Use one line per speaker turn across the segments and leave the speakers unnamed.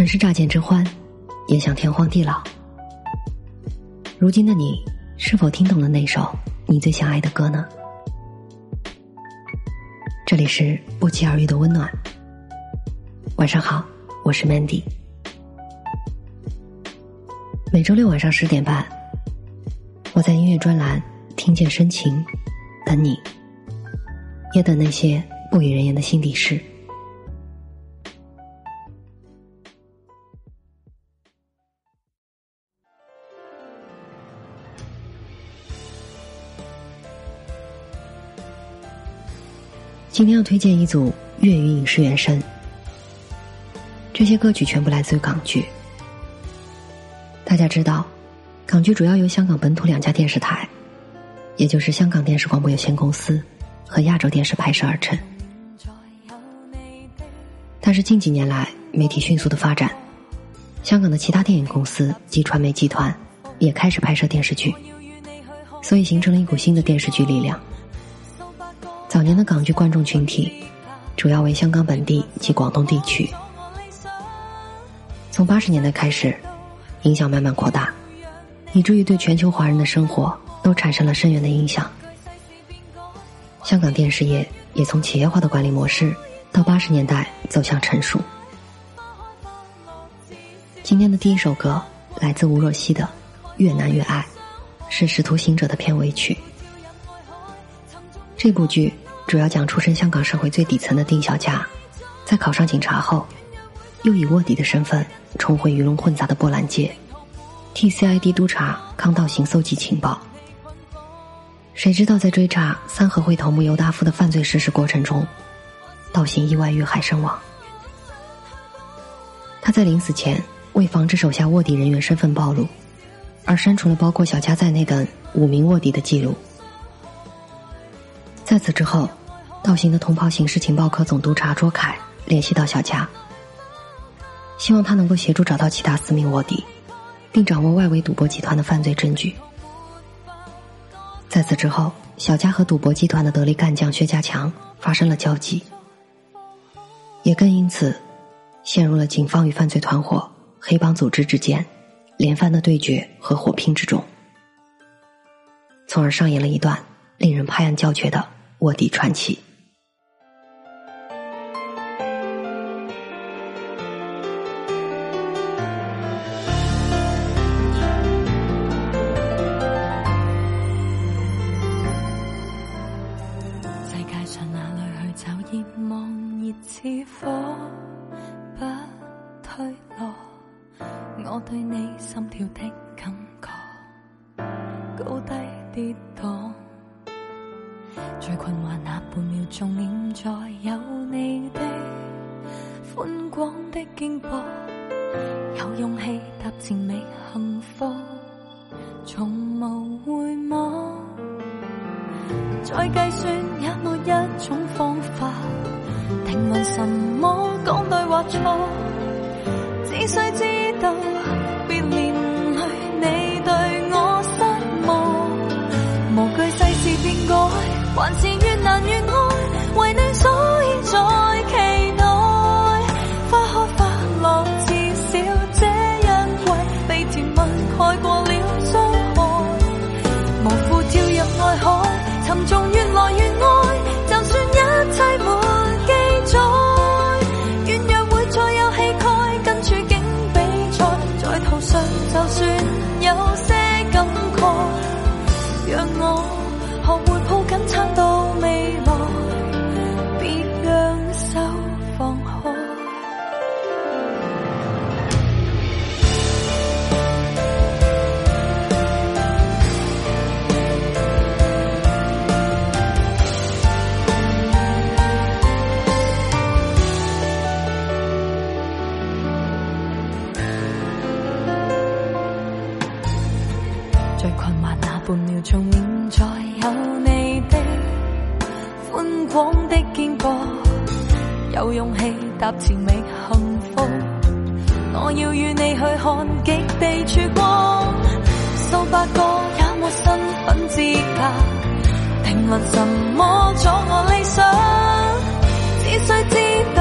曾是乍见之欢，也想天荒地老。如今的你，是否听懂了那首你最想爱的歌呢？这里是不期而遇的温暖。晚上好，我是 Mandy。每周六晚上十点半，我在音乐专栏听见深情，等你，也等那些不与人言的心底事。今天要推荐一组粤语影视原声，这些歌曲全部来自于港剧。大家知道，港剧主要由香港本土两家电视台，也就是香港电视广播有限公司和亚洲电视拍摄而成。但是近几年来，媒体迅速的发展，香港的其他电影公司及传媒集团也开始拍摄电视剧，所以形成了一股新的电视剧力量。早年的港剧观众群体，主要为香港本地及广东地区。从八十年代开始，影响慢慢扩大，以至于对全球华人的生活都产生了深远的影响。香港电视业也从企业化的管理模式，到八十年代走向成熟。今天的第一首歌来自吴若希的《越难越爱》，是《使徒行者》的片尾曲。这部剧主要讲出身香港社会最底层的丁小佳，在考上警察后，又以卧底的身份重回鱼龙混杂的波兰街，替 CID 督察康道行搜集情报。谁知道在追查三合会头目尤达夫的犯罪事实过程中，道行意外遇害身亡。他在临死前为防止手下卧底人员身份暴露，而删除了包括小佳在内的五名卧底的记录。在此之后，道行的同袍刑事情报科总督察卓凯联系到小佳，希望他能够协助找到其他四名卧底，并掌握外围赌博集团的犯罪证据。在此之后，小佳和赌博集团的得力干将薛家强发生了交集，也更因此陷入了警方与犯罪团伙、黑帮组织之间连番的对决和火拼之中，从而上演了一段令人拍案叫绝的。卧底传奇。
世界上哪里去找热望热似火，不退落。我对你心跳的半秒钟，念在有你的宽广的肩膊，有勇气踏前觅幸福，从无回望。再计算也没一种方法，停问什么讲对或错，只需知道极地曙光，数百个也没身份资格，评论什么阻我理想，只需知道，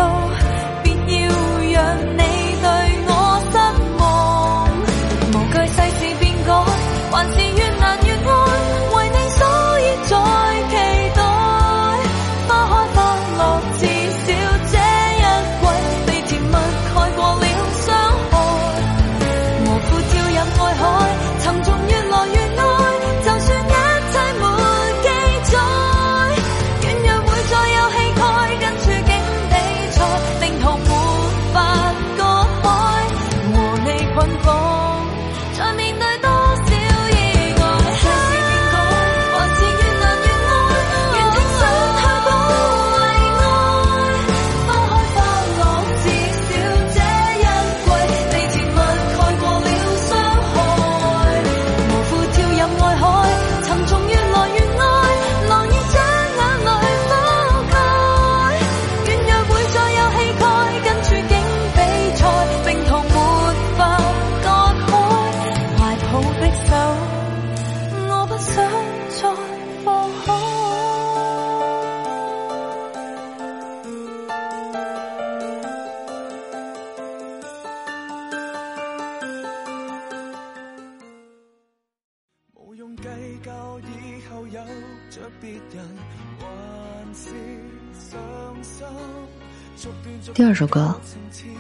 第二首歌，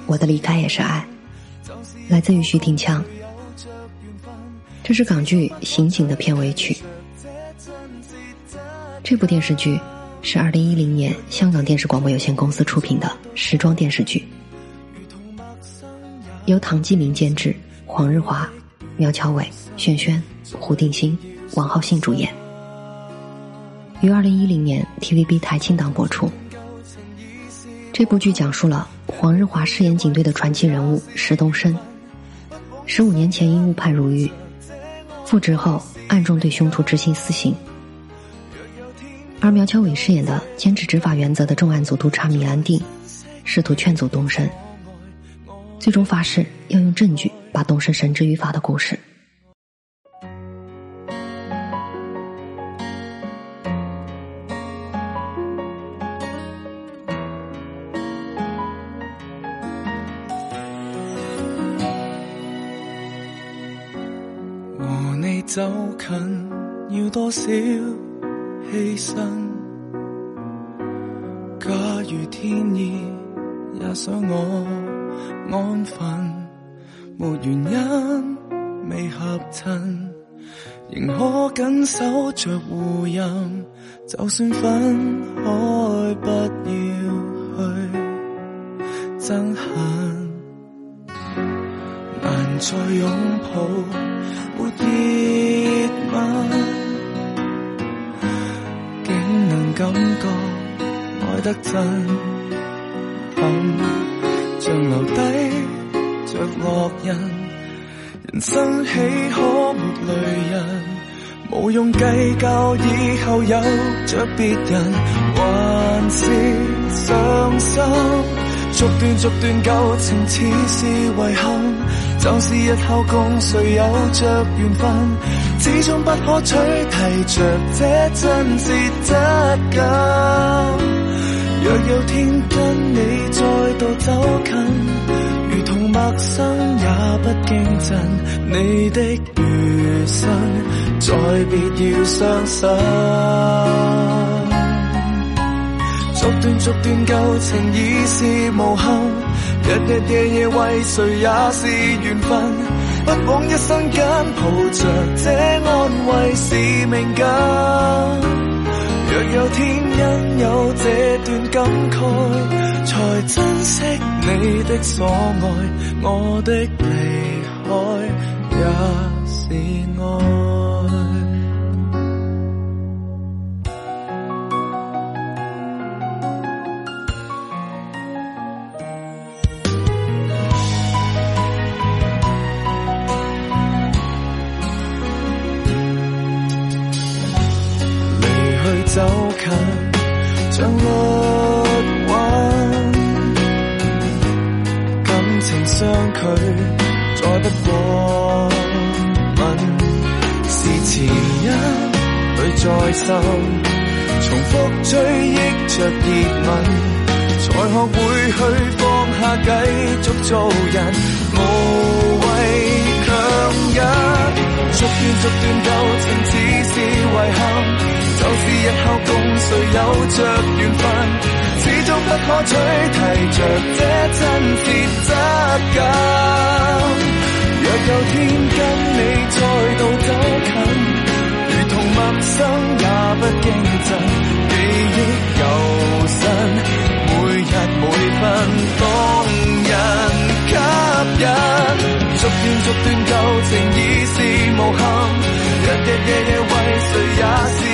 我的离开也是爱，来自于徐廷锵。这是港剧《刑警》的片尾曲。这部电视剧是二零一零年香港电视广播有限公司出品的时装电视剧，由唐季明监制，黄日华、苗侨伟、轩轩、胡定欣、王浩信主演，于二零一零年 TVB 台庆档播出。这部剧讲述了黄日华饰演警队的传奇人物石东升，十五年前因误判入狱，复职后暗中对凶徒执行死刑。而苗侨伟饰演的坚持执法原则的重案组督察米安定，试图劝阻东升，最终发誓要用证据把东升绳之于法的故事。
少牺牲？假如天意也想我安分，没原因未合衬，仍可紧守着互任。就算分开，不要去憎恨，难再拥抱。没热吻，感觉爱得真，幸像留低着烙印。人生岂可没泪人？无用计较以后有着别人，还是伤心。逐段逐段旧情，似是遗憾。就是日后共谁有着缘分，始终不可取替着这真挚质感。若有天跟你再度走近，如同陌生也不惊震，你的余生再别要伤心。逐段逐段旧情已是无憾。日日夜夜为谁也是缘分，不枉一生间抱着这安慰是命感。若有天因有这段感慨，才珍惜你的所爱，我的离开也是爱。重复追忆着热吻，才学会去放下，继续做人，无谓强忍，逐段逐段旧情，只是遗憾。就是日后共谁有着缘分，始终不可取替着这真挚质感。若有天跟你再度走近，生也不竞争，记忆犹新，每日每分动人吸引。逐段逐段旧情已是无憾，日日夜夜为谁也是。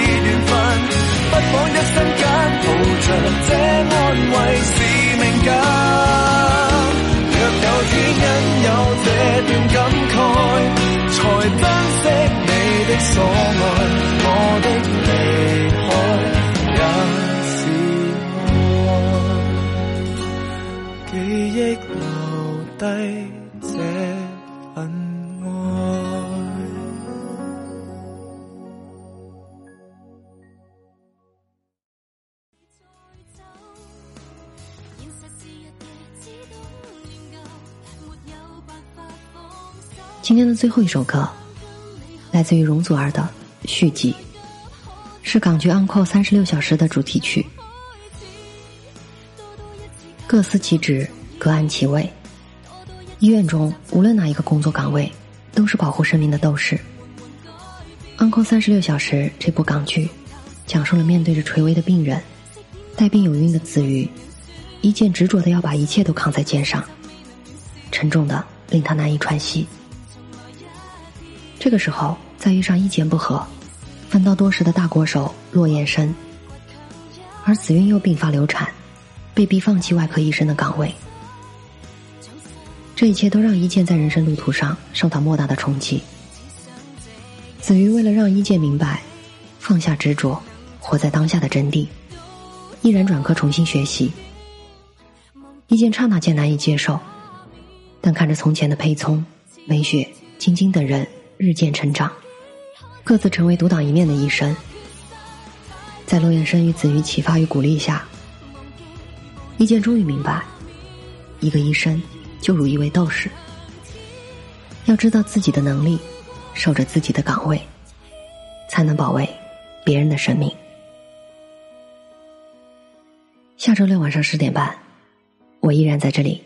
今天的最后一首歌，来自于容祖儿的续集。是港剧《Uncle 三十六小时》的主题曲。各司其职，各安其位。医院中，无论哪一个工作岗位，都是保护生命的斗士。《Uncle 三十六小时》这部港剧，讲述了面对着垂危的病人、带病有孕的子瑜，一剑执着的要把一切都扛在肩上，沉重的令他难以喘息。这个时候，再遇上意见不合，反倒多时的大国手骆延生，而子韵又病发流产，被逼放弃外科医生的岗位。这一切都让一剑在人生路途上受到莫大的冲击。子瑜为了让一剑明白放下执着，活在当下的真谛，毅然转科重新学习。一剑刹那间难以接受，但看着从前的裴聪、梅雪、晶晶等人日渐成长，各自成为独当一面的医生，在陆延生与子瑜启发与鼓励下，一剑终于明白，一个医生。就如一位斗士，要知道自己的能力，守着自己的岗位，才能保卫别人的生命。下周六晚上十点半，我依然在这里。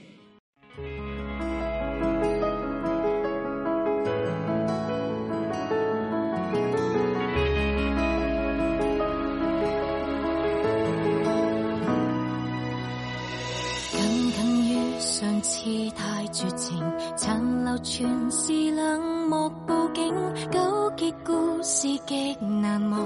次太絕情，殘留全是冷漠布景，纠结故事极难忘。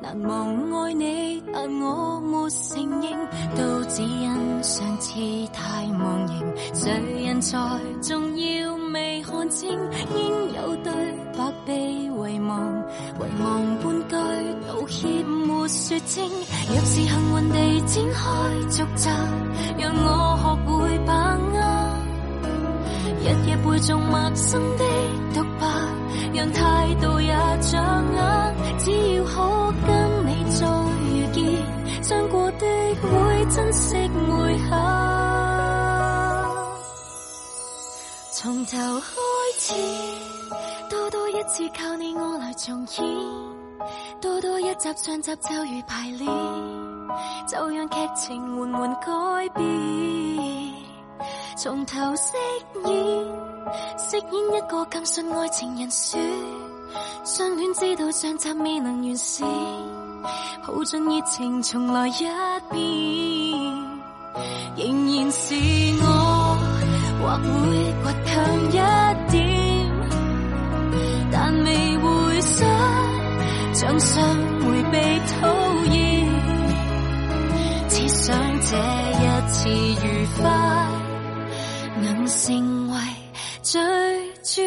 难忘爱你，但我没承认，都只因上次太忘形。谁人才重要未看清？应有对白被遗忘，遗忘半句道歉没说清。若是幸运地展开续集，让我。日夜背诵陌生的独白，让态度也掌握。只要可跟你再遇见，伤过的会珍惜每刻。从头开始，多多一次靠你我来重演，多多一集上集就如排练，就让剧情缓缓改变。从头饰演，饰演一个更信爱情人选。相恋知道上集未能完善，抱尽热情重来一遍。仍然是我，或会倔强一点，但未会想掌上回被讨厌。只想这一次愉快。成为最主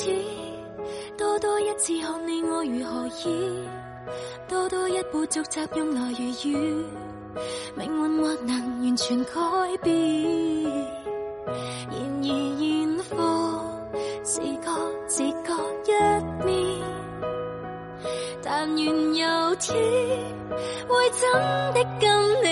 始？多多一次看你我如何意？多多一步逐集用来如雨，命运或能完全改变。然而现况是各自各一面，但愿有天会真的跟你